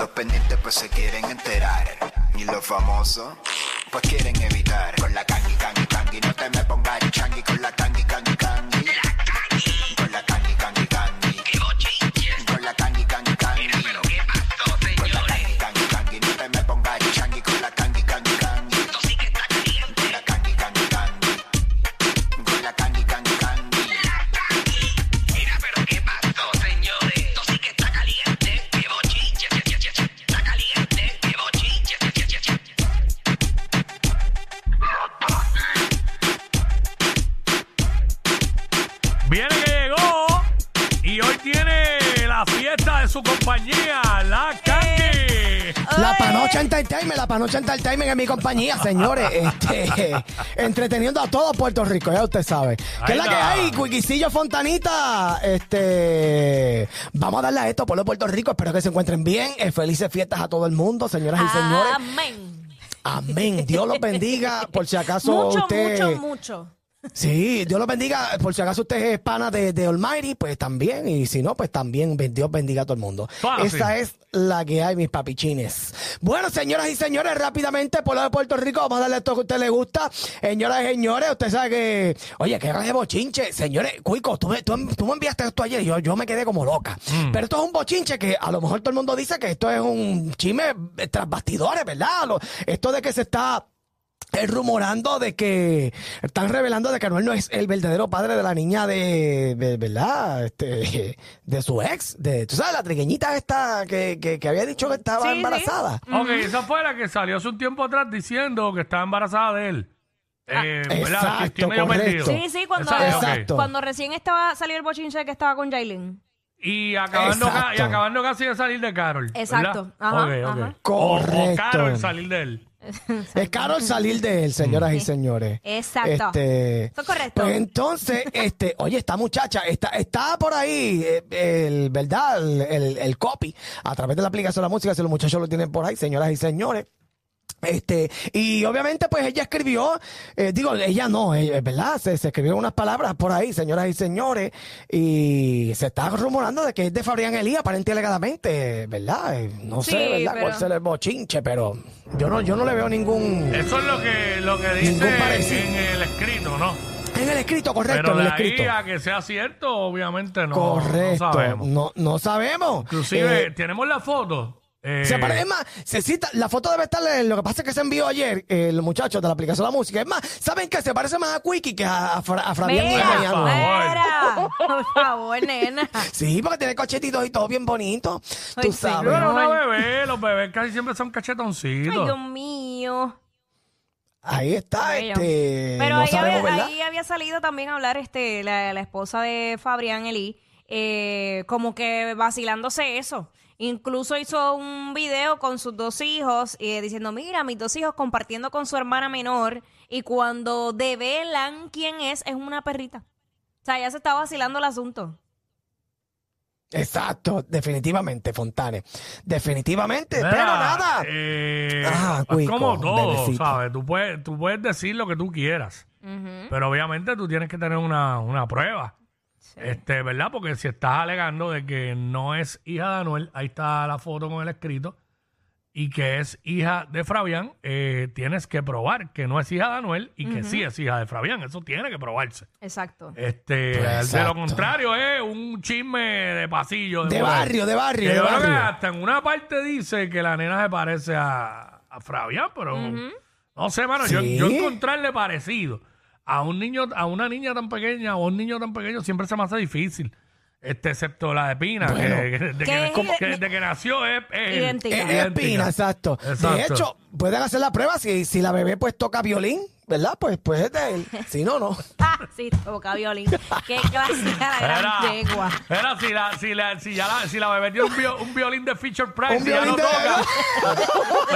Todos pendientes pues se quieren enterar. Y los famosos pues quieren evitar. Con la tangi, tangi, tangi, no te me pongas su compañía, la Kangi. La Panocha Entertainment, la Panocha Entertainment es mi compañía, señores. Este, entreteniendo a todo Puerto Rico, ya usted sabe. ¿Qué es la que hay? Cuiquicillo Fontanita. Este, vamos a darle a esto, pueblo de Puerto Rico. Espero que se encuentren bien. Eh, felices fiestas a todo el mundo, señoras y señores. Amén. Amén. Dios los bendiga. Por si acaso Mucho, usted. mucho, mucho. Sí, Dios los bendiga. Por si acaso usted es pana de, de Almighty, pues también. Y si no, pues también Dios bendiga a todo el mundo. Fácil. Esa es la que hay, mis papichines. Bueno, señoras y señores, rápidamente, por lo de Puerto Rico, vamos a darle esto que a usted le gusta. Señoras y señores, usted sabe que. Oye, qué de bochinche. Señores, Cuico, tú me, tú, tú me enviaste esto ayer y yo, yo me quedé como loca. Pero esto es un bochinche que a lo mejor todo el mundo dice que esto es un chisme tras bastidores, ¿verdad? Lo- esto de que se está es rumorando de que están revelando de que Anuel no es el verdadero padre de la niña de, de- verdad este de su ex de tú sabes la trigueñita esta que, que, que había dicho que estaba Sí, sí. embarazada Ok, esa fue la que salió hace un tiempo atrás diciendo que estaba embarazada de él. Eh, ¿verdad? exacto, estoy medio correcto. perdido. Sí, sí, cuando. Exacto. cuando recién estaba salió el bochinche que estaba con Jailin. Y acabando, ca- y acabando casi de salir de Carol. Exacto. ¿verdad? Ajá, Ok, ok. ajá. O- O, Correcto. Carol salir de él. Es caro el salir de él señoras y señores. Exacto. este Eso es correcto. pues entonces este oye esta muchacha está está por ahí eh, el verdad el, el, el copy a través de la aplicación de la música si los muchachos lo tienen por ahí señoras y señores Este, y obviamente, pues ella escribió, eh, digo, ella no, eh, ¿verdad? Se, se escribió unas palabras por ahí, señoras y señores, y se está rumorando de que es de Fabrián Elías, aparente y alegadamente, ¿verdad? Eh, No Sí, sé, ¿verdad? pero- Cuál será el bochinche, pero yo no, yo no le veo ningún. Eso es lo que, lo que dice en el escrito, ¿no? En el escrito, correcto, Pero en de el ahí escrito. a que sea cierto, obviamente no, correcto. no sabemos. No, no sabemos. Inclusive, Eh, tenemos la foto. Eh, Se parece, es más, se cita, la foto debe estar, en- lo que pasa es que se envió ayer, eh, los muchachos de la aplicación de la música. Es más, ¿saben qué? Se parece más a Quickie que a, a, Fra- a Fabián y a Mira, favor. por favor, nena. Sí, porque tiene cachetitos y todo bien bonito. Ay, Tú sí, sabes. Una bebé, los bebés casi siempre son Ay, cachetoncitos. Dios mío. Ahí está, Bello. este. Pero no ahí, sabemos, había, ¿verdad? ahí había salido también a hablar este la, la esposa de Fabrián Elí, eh, como que vacilándose eso. Incluso hizo un video con sus dos hijos eh, diciendo, mira, mis dos hijos compartiendo con su hermana menor y cuando develan quién es, es una perrita. O sea, ya se está vacilando el asunto. Exacto, definitivamente, Fontane. Definitivamente, Mira, pero nada. eh, Ah, Cuico, como todo, bebecito. ¿sabes? Tú puedes, tú puedes decir lo que tú quieras, pero obviamente tú tienes que tener una, una prueba. Este, ¿verdad? Porque si estás alegando de que no es hija de Anuel, ahí está la foto con el escrito, y que es hija de Fabián, eh, tienes que probar que no es hija de Anuel y que sí es hija de Fabián. Eso tiene que probarse. Exacto. Este, de lo exacto. contrario es un chisme de pasillo. De por ahí. barrio, de barrio, Que de yo creo que barrio. hasta en una parte dice que la nena se parece a, a Fabián, pero no sé, mano, yo, ¿Sí? yo encontrarle parecido a un niño, a una niña tan pequeña o a un niño tan pequeño siempre se me hace difícil. Este, excepto la de Pina, que, Bueno. que- de, ¿Qué que, es? que desde que nació es, es él. Idéntica. Es, es Pina, exacto. Exacto. De hecho, pueden hacer la prueba. Si, si la bebé pues toca violín, ¿verdad? Pues, pues es de él. Si no, no. Ah, sí, toca violín. Qué clase de la gran yegua. era si, la, si, la, si, ya la, si la bebé tiene un, vio- un violín de Fisher Price Un y ya violín lo de- toca.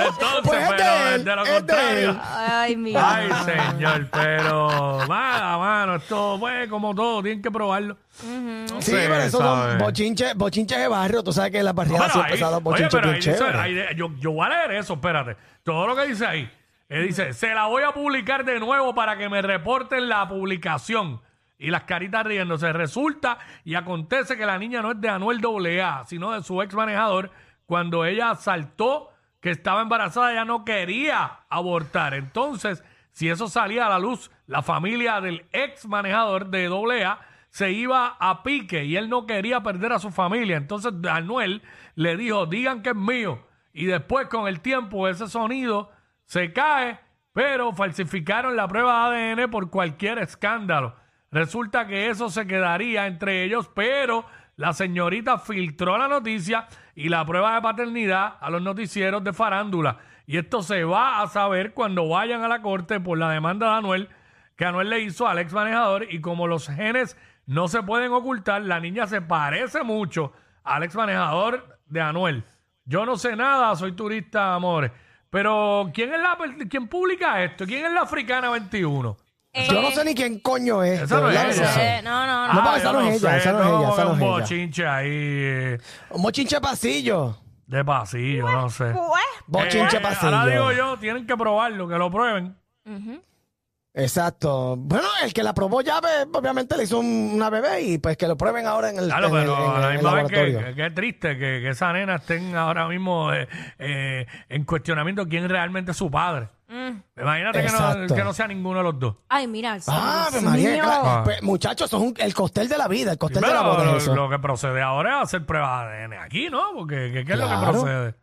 Entonces, Pues es pero de él, de lo es de contrario. él. Ay, mi Ay, señor, pero nada, mano, esto pues como todo, tienen que probarlo. No Sí, sé, pero eso son ¿sabes? bochinches, bochinches de barrio. Tú sabes que en las No, barriadas pero siempre ahí- se han dado oye, bochinches pero bien ahí dice- chéveres. ahí de- yo, yo voy a leer eso, espérate. Todo lo que dice ahí. Él dice, se la voy a publicar de nuevo para que me reporten la publicación. Y las caritas riéndose. Resulta y acontece que la niña no es de Anuel AA, sino de su ex manejador. Cuando ella saltó que estaba embarazada, ella no quería abortar. Entonces, si eso salía a la luz, la familia del ex manejador de AA se iba a pique y él no quería perder a su familia. Entonces Anuel le dijo, digan que es mío. Y después con el tiempo ese sonido se cae, pero falsificaron la prueba de ADN por cualquier escándalo. Resulta que eso se quedaría entre ellos, pero la señorita filtró la noticia y la prueba de paternidad a los noticieros de farándula. Y esto se va a saber cuando vayan a la corte por la demanda de Anuel que Anuel le hizo al ex manejador y como los genes no se pueden ocultar, la niña se parece mucho al ex manejador de Anuel. Yo no sé nada, soy turista, amores. Pero ¿quién es la per- quién publica esto? ¿Quién es la africana 21? Yo no sé ni quién coño es. Esa no es no sé. Eh, no, no, No, no. porque esa no es ella, sé, esa no es ella, esa no un es ella. bochinche ahí eh, Un bochinche pasillo. de pasillo, no sé. Pues, Bochinche Eh, pasillo. Ahora digo yo, tienen que probarlo, que lo prueben. Exacto. Bueno, el que la probó ya, obviamente le hizo un- una bebé y pues que lo prueben ahora en el, Claro, en el- pero en a la el misma vez que, laboratorio. que- que es triste que, que esa nena estén ahora mismo eh, eh, en cuestionamiento quién realmente es su padre. Imagínate que no, Exacto. que no sea ninguno de los dos. Ay, mira. Ah, Dios María, mío. claro. Ah. Pues, muchachos, eso es un- el costel de la vida, el costel de Pero la boda lo, es eso. lo que procede ahora es hacer pruebas de ADN aquí, ¿no? Porque ¿qué, qué es lo que Claro. procede?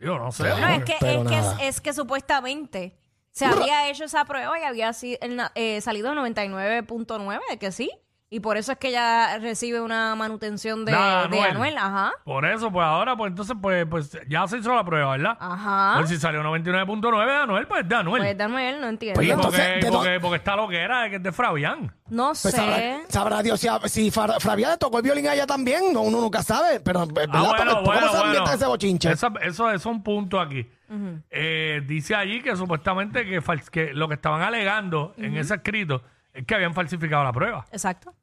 Yo no sé. Claro. No, es que, Pero es, que, nada. es que supuestamente se había hecho esa prueba y había si- el eh, salido 99.9 de que sí. Y por eso es que ella recibe una manutención de, Nada, de Anuel. Ajá. Por eso, pues ahora, pues entonces, pues, pues ya se hizo la prueba, ¿verdad? Ajá. Pues si salió 99.9 de Anuel, pues de Anuel. Pues de Anuel, no entiendo. Pues Y entonces, porque, ¿de porque, porque está lo que era, que es de Fabián. no Pues sé. sabrá, sabrá Dios si, si Fra- Fabián le tocó el violín a ella también, no, uno nunca sabe, pero ¿verdad? Ah, Porque bueno, ¿cómo bueno, se ambienta bueno. ese bochinche? Esa- eso, eso es un punto aquí. Eh, dice allí que supuestamente que, lo que estaban alegando en ese escrito es que habían falsificado la prueba. Exacto.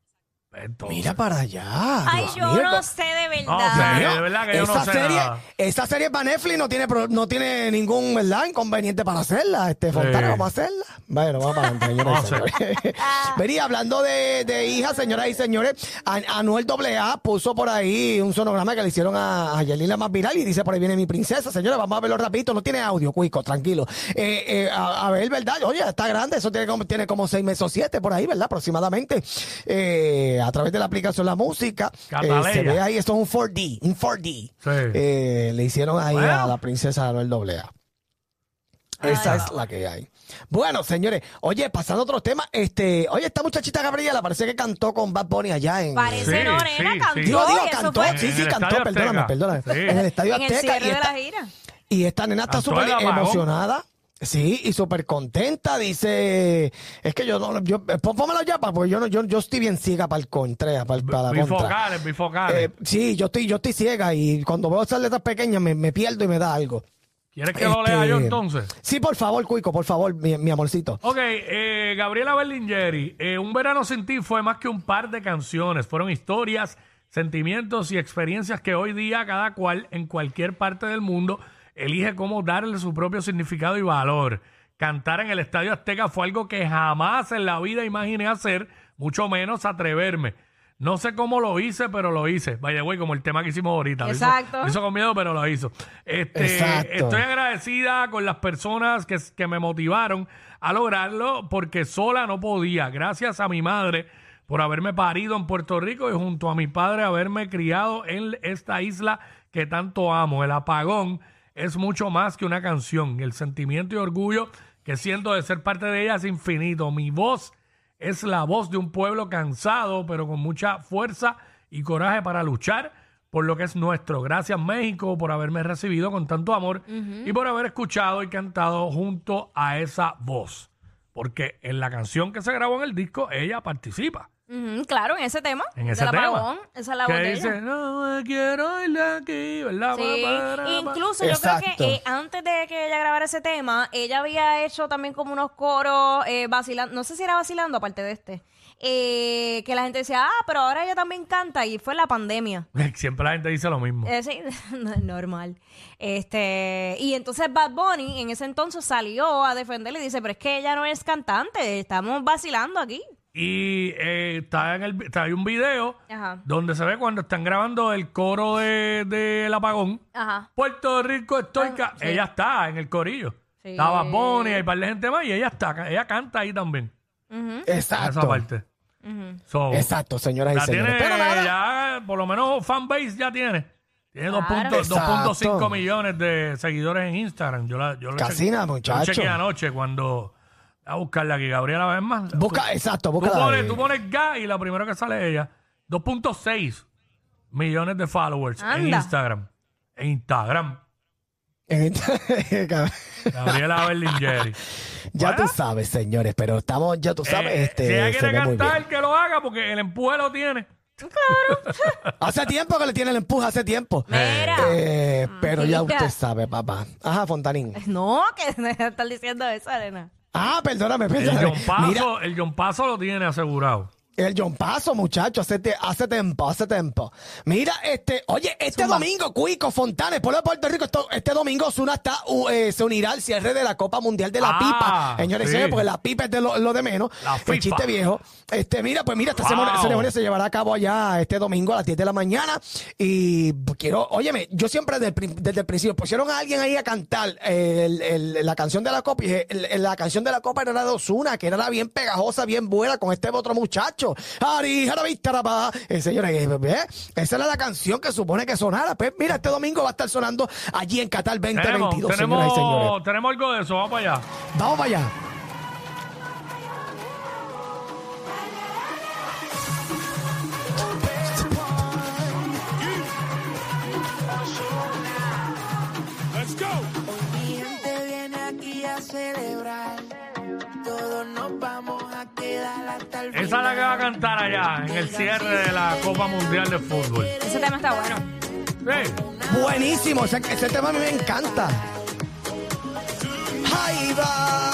Entonces, Mira para allá. Ay, Dios yo mío, no sé de No verdad. sé. de verdad que yo no sé serie, nada. esa serie para Netflix no tiene, pro- no tiene ningún ¿verdad? inconveniente para hacerla. Este Fontana, vamos a hacerla. Bueno, vamos para adelante, señoras y No sé. señores. Vería, hablando de, de hijas, señoras y señores, An- Anuel AA puso por ahí un sonograma que le hicieron a, a Yelila más viral y dice por ahí viene mi princesa. Señores, vamos a verlo rapidito. No tiene audio, cuico, tranquilo. Eh, eh, a, a ver, ¿verdad? Oye, está grande. Eso tiene como, tiene como seis meses o siete por ahí, ¿verdad? Aproximadamente. Eh, a través de la aplicación La Música. eh, se ve ahí, esto es un 4D, un 4D. Sí. Eh, le hicieron ahí Bueno. a la princesa Anuel AA. Esa es la que hay. Bueno, señores, oye, pasando a otros temas, este, oye, esta muchachita Gabriela parece que cantó con Bad Bunny allá en. Parece Sí, no, nena, sí, cantó. Digo, digo, cantó, fue sí, En sí, el cantó, Estadio perdóname, Azteca. perdóname. En el estadio en el Azteca. cierre y de esta- la gira. y esta nena está súper emocionada. Sí, y súper contenta. Dice, es que yo no, yo, eh, pónmelo ya, porque yo no, yo, yo estoy bien ciega para el contra, para, para la contra. bifocales, bifocales. Eh, sí, yo estoy, yo estoy ciega y cuando veo esas letras pequeñas me, me pierdo y me da algo. ¿Quieres que lo lea este- yo entonces? Sí, por favor, Cuico, por favor, mi, mi amorcito. Ok, eh, Gabriela Berlingeri, eh, Un verano sin ti fue más que un par de canciones, fueron historias, sentimientos y experiencias que hoy día cada cual en cualquier parte del mundo elige cómo darle su propio significado y valor. Cantar en el Estadio Azteca fue algo que jamás en la vida imaginé hacer, mucho menos atreverme. No sé cómo lo hice, pero lo hice. Vaya, güey, como el tema que hicimos ahorita. Lo hizo- Exacto. Lo hizo, con miedo, pero lo hizo. Este, Exacto. Estoy agradecida con las personas que, que me motivaron a lograrlo porque sola no podía. Gracias a mi madre por haberme parido en Puerto Rico y junto a mi padre haberme criado en esta isla que tanto amo. El apagón es mucho más que una canción. El sentimiento y orgullo que siento de ser parte de ella es infinito. Mi voz es la voz de un pueblo cansado, pero con mucha fuerza y coraje para luchar por lo que es nuestro. Gracias México por haberme recibido con tanto amor y por haber escuchado y cantado junto a esa voz. Porque en la canción que se grabó en el disco, ella participa. Claro, en ese tema. En ese del tema. apagón, esa es la voz que de dice, ella. no me quiero ir de aquí, ¿verdad? Sí, Pa, para, pa. incluso yo creo que eh, antes de que ella grabara ese tema, ella había hecho también como unos coros eh, vacilando, no sé si era vacilando aparte de este, eh, que la gente decía, ah, pero ahora ella también canta y fue la pandemia. Siempre la gente dice lo mismo. Eh, sí, no es normal. Este, y entonces Bad Bunny en ese entonces salió a defenderle y dice, pero es que ella no es cantante, estamos vacilando aquí. Y eh, está en el, está, hay un video Ajá. donde se ve cuando están grabando el coro de- del apagón. Ajá. Puerto Rico estoica. Ah, sí. Ella está en el corillo. Sí. Estaba Bonnie, hay un par de gente más y ella está, ella canta ahí también. Ujú, Esa Exacto. parte. ujú. So, Exacto, señoras y la señores. tiene Pero nada, ya, por lo menos fanbase ya tiene. Tiene dos Claro. punto- 2.5 Exacto. millones de seguidores en Instagram. Yo la, yo lo Casi chequeé- nada, yo lo muchacho. chequeé anoche cuando a buscarla aquí, Gabriela, vez más. busca, exacto, Tú busca. pones, tú pones Ga y la primera que sale es ella. 2.6 millones de followers en Anda. Instagram. En Instagram. ya Gabriela Berlingeri. Bueno, tú sabes, señores, pero estamos, ya tú sabes, eh, este, si ella quiere cantar, que lo haga porque el empuje lo tiene. Hace tiempo que le tiene el empuje, hace tiempo. Mira. Eh, pero ya usted sabe, papá. Ajá, Fontanín. No, que están diciendo eso, Arena. Ah, perdóname, El perdóname. John Paso, Mira, el John Paso lo tiene asegurado. El John Paso, muchacho, hace, te- hace tiempo, hace tiempo. Mira, este, oye, este domingo, Cuico, Fontanes, pueblo de Puerto Rico, esto- este domingo Osuna está, uh, eh, se unirá al cierre de la Copa Mundial de la Ah, Pipa. Señores, sí. señores, porque la pipa es de lo, lo de menos. La el chiste viejo. Este, mira, pues mira, esta Wow. ceremonia, se llevará a cabo allá este domingo a las 10 de la mañana. Y quiero, óyeme, yo siempre desde el, desde el principio pusieron a alguien ahí a cantar el- el- la canción de la Copa. Y el- el- la canción de la Copa era la de Osuna, que era la bien pegajosa, bien buena con este otro muchacho. Ari, tarapá. Eh, señores, eh, ¿ve? esa era la canción que supone que sonara. Pues mira, este domingo va a estar sonando allí en Qatar 2022, Tenemos, tenemos, tenemos algo de eso, vamos para allá. Vamos para allá. Esa es la que va a cantar allá en el cierre de la Copa Mundial de Fútbol. Ese tema está bueno. Sí. Buenísimo, ese, ese tema a mí me encanta. Ahí va.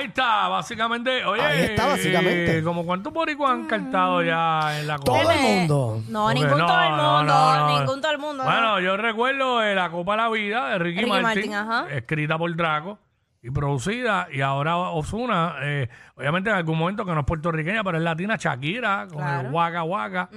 Ahí está, básicamente. Oye, Ahí está, básicamente. como cuántos boricuas han cantado ya en la Copa. Todo el mundo. No, Porque ningún no, todo el mundo, no, no. ningún todo el mundo. ¿no? Bueno, yo recuerdo de la Copa de la Vida de Ricky, Ricky Martin, Martin, ajá. escrita por Draco y producida. Y ahora Osuna, eh, obviamente en algún momento que no es puertorriqueña, pero es latina, Shakira, con Claro. el Waka Waka.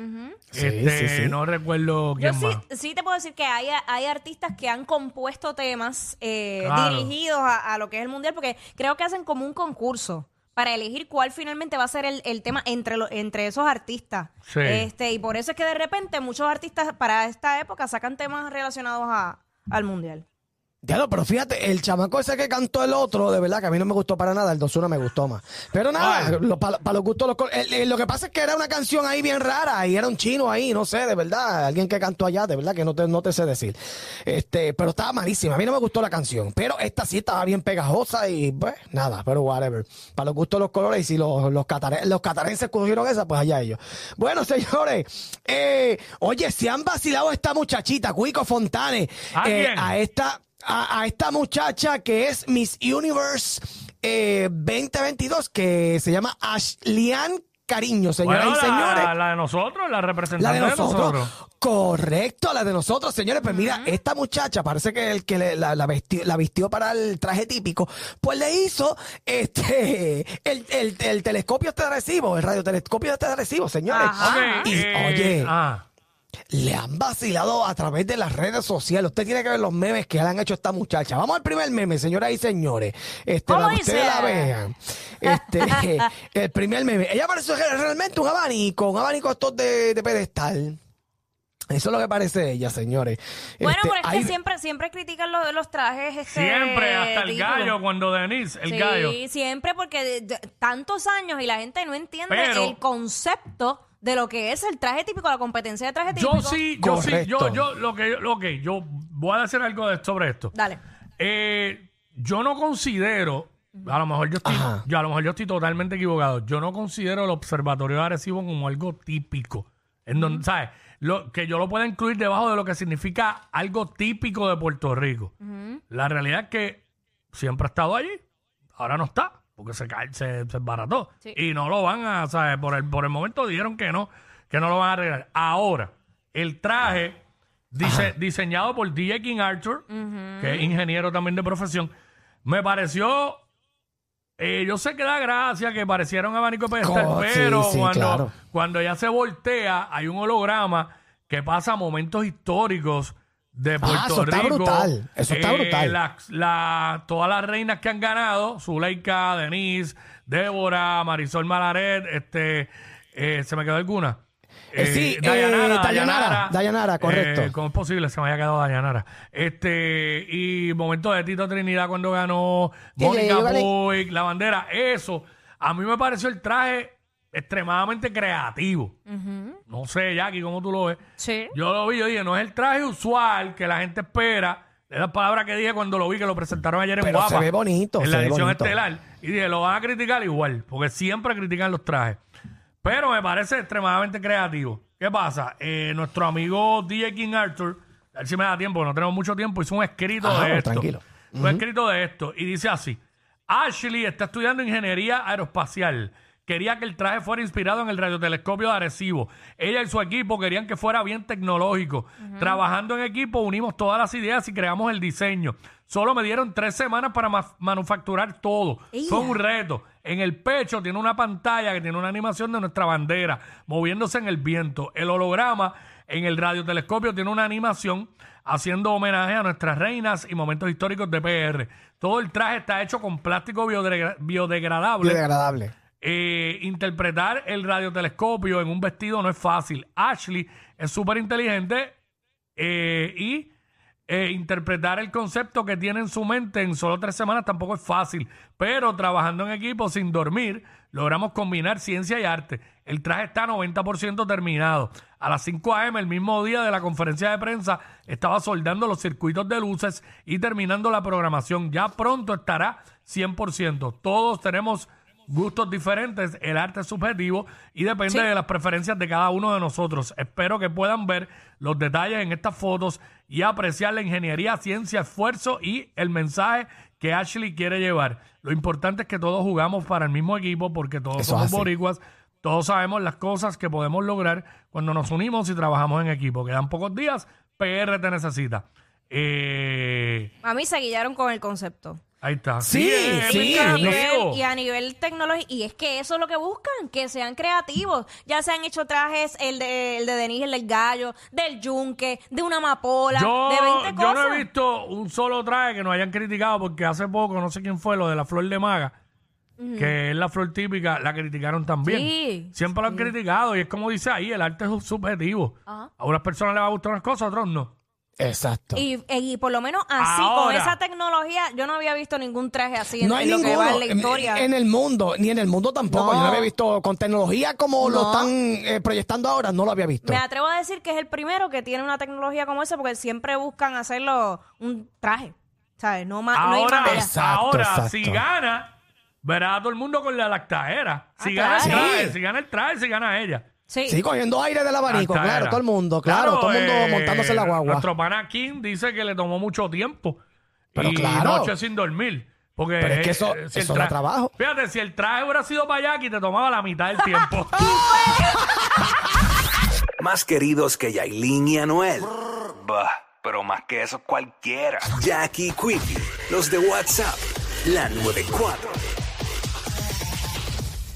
Sí, Este, sí, sí. No recuerdo Yo quién sí, más. sí te puedo decir que hay, hay artistas que han compuesto temas eh, Claro. dirigidos a, a lo que es el mundial, porque creo que hacen como un concurso para elegir cuál finalmente va a ser el, el tema entre, lo- entre esos artistas. Sí. Este, y por eso es que de repente muchos artistas para esta época sacan temas relacionados a, al mundial. Diablo, pero fíjate, el chamaco ese que cantó el otro, de verdad que a mí no me gustó para nada, el Dosuna me gustó más. Pero nada, ¿Cuál? para los gustos, los col- el- el- lo que pasa es que era una canción ahí bien rara y era un chino ahí, no sé, de verdad, alguien que cantó allá, de verdad que no te, no te sé decir. Este, pero estaba malísima, a mí no me gustó la canción, pero esta sí estaba bien pegajosa y pues nada, pero whatever. Para los gustos, los colores y si los, los, catare- los catarenses cogieron esa, pues allá ellos. Bueno, señores, eh, oye, se han vacilado esta muchachita, Cuico Fontane, ¿A eh, a esta a, a esta muchacha que es Miss Universe eh, 2022, que se llama Ashlian Cariño, señoras Bueno, y la, señores. la de nosotros, la representante La de de nosotros. Correcto, la de nosotros, señores. Pues mira, esta muchacha parece que el que le- la, la vistió, la vistió para el traje típico, pues le hizo este el, el, el telescopio este de recibo, el radiotelescopio este de recibo, señores. Y, eh, oye, ah, le han vacilado a través de las redes sociales. Usted tiene que ver los memes que le han hecho a esta muchacha. Vamos al primer meme, señoras y señores. Este, ¿Cómo para que ustedes la vean. Este, el primer meme. Ella parece realmente un abanico, un abanico estos de, de pedestal. Eso es lo que parece ella, señores. Bueno, Este, pero es que siempre, siempre critican los, los trajes. Este, Siempre, hasta el gallo, cuando Denise, el sí, gallo. siempre porque de- de- tantos años y la gente no entiende Pero- el concepto de lo que es el traje típico, la competencia de traje típico. Yo sí, yo sí, yo, yo, lo que, lo que, yo voy a decir algo de- sobre esto. Dale. Eh, yo no considero, a lo mejor yo estoy, Ajá. yo a lo mejor yo estoy totalmente equivocado. Yo no considero el observatorio de Arecibo como algo típico. En donde, ¿sabes? Lo, que yo lo pueda incluir debajo de lo que significa algo típico de Puerto Rico. La realidad es que siempre ha estado allí, ahora no está, porque se cae, se, se embarató. Sí. Y no lo van a, ¿sabes? Por el, por el momento dijeron que no, que no lo van a arreglar. Ahora, el traje dice, diseñado por DJ King Arthur, que es ingeniero también de profesión, me pareció. eh, yo sé que da gracia que pareciera un abanico pedestal, Oh, sí, pero sí, cuando, claro. cuando ella se voltea, hay un holograma que pasa momentos históricos de Puerto Ah, eso está Rico. brutal, eso está Eh, brutal. la- todas las reinas que han ganado, Zuleika, Denise, Débora, Marisol Malaret, este, eh, ¿se me quedó alguna? Eh, sí, eh, Dayanara, Dayanara, correcto. ¿Cómo es posible? Se me haya quedado Dayanara. Este, y momento de Tito Trinidad cuando ganó, Mónica. Puig, la bandera, eso. A mí me pareció el traje extremadamente creativo. No sé, Jackie, cómo tú lo ves. Sí. Yo lo vi, yo dije, no es el traje usual que la gente espera. Es la palabra que dije cuando lo vi, que lo presentaron ayer en Pero Guapa. se ve bonito, En se la ve edición bonito. estelar. Y dije, lo van a criticar igual, porque siempre critican los trajes. Pero me parece extremadamente creativo. ¿Qué pasa? Eh, nuestro amigo DJ King Arthur, a ver si me da tiempo, no tenemos mucho tiempo, hizo un escrito Ajá, de esto. tranquilo. Un escrito de esto. Y dice así: Ashley está estudiando ingeniería aeroespacial. Quería que el traje fuera inspirado en el radiotelescopio de Arecibo. Ella y su equipo querían que fuera bien tecnológico. Trabajando en equipo unimos todas las ideas y creamos el diseño. Solo me dieron tres semanas para ma- manufacturar todo. Fue un reto. En el pecho tiene una pantalla que tiene una animación de nuestra bandera moviéndose en el viento. El holograma en el radiotelescopio tiene una animación haciendo homenaje a nuestras reinas y momentos históricos de PR. Todo el traje está hecho con plástico biodegra- biodegradable. Biodegradable. Eh, interpretar el radiotelescopio en un vestido no es fácil. Ashley es súper inteligente eh, y eh, interpretar el concepto que tiene en su mente en solo tres semanas tampoco es fácil. Pero trabajando en equipo sin dormir, logramos combinar ciencia y arte. El traje está 90% terminado. A las 5 a.m., el mismo día de la conferencia de prensa, estaba soldando los circuitos de luces y terminando la programación. Ya pronto estará 100%. Todos tenemos gustos diferentes, el arte es subjetivo y depende de las preferencias de cada uno de nosotros. Espero que puedan ver los detalles en estas fotos y apreciar la ingeniería, ciencia, esfuerzo y el mensaje que Ashley quiere llevar. Lo importante es que todos jugamos para el mismo equipo porque todos Eso somos boricuas, todos sabemos las cosas que podemos lograr cuando nos unimos y trabajamos en equipo. Quedan pocos días, PR te necesita. Eh, A mí se guiaron con el concepto. Ahí está. Sí, sí, a nivel, y a nivel tecnológico, y es que eso es lo que buscan, que sean creativos. Ya se han hecho trajes, el de, el de Denise, el del gallo, del yunque, de una amapola, Yo, de 20 yo cosas. no he visto un solo traje que nos hayan criticado porque hace poco, no sé quién fue, lo de la flor de maga, que es la flor típica, la criticaron también. Sí, Siempre lo han criticado y es como dice ahí, el arte es subjetivo. Ajá. A unas personas les va a gustar unas cosas, a otros no. Exacto. Y, y por lo menos así, Ahora. con esa tecnología, yo no había visto ningún traje así en, no hay en lo que va en la historia. en el mundo, ni en el mundo tampoco. No. Yo no había visto con tecnología como lo están eh, proyectando ahora, no lo había visto. Me atrevo a decir que es el primero que tiene una tecnología como esa porque siempre buscan hacerlo un traje. ¿Sabes? No, más, no hay Ahora. Exacto, ahora exacto. si gana, verá a todo el mundo con la lactajera. Si Ah, gana el traje, Sí. si gana el traje, si gana ella. Sí. Sí, cogiendo aire del abanico, Hasta claro, era. todo el mundo, claro, todo el mundo eh, montándose en la guagua. Nuestro pana King dice que le tomó mucho tiempo. Pero y claro. noches sin dormir. Porque Pero es que eh, eso- eh, eso da trabajo. Fíjate, si el traje hubiera sido para Jackie, te tomaba la mitad del tiempo. Más queridos que Yailin y Anuel. Bah, pero más que eso cualquiera. Jackie Quickie, los de WhatsApp, la 94.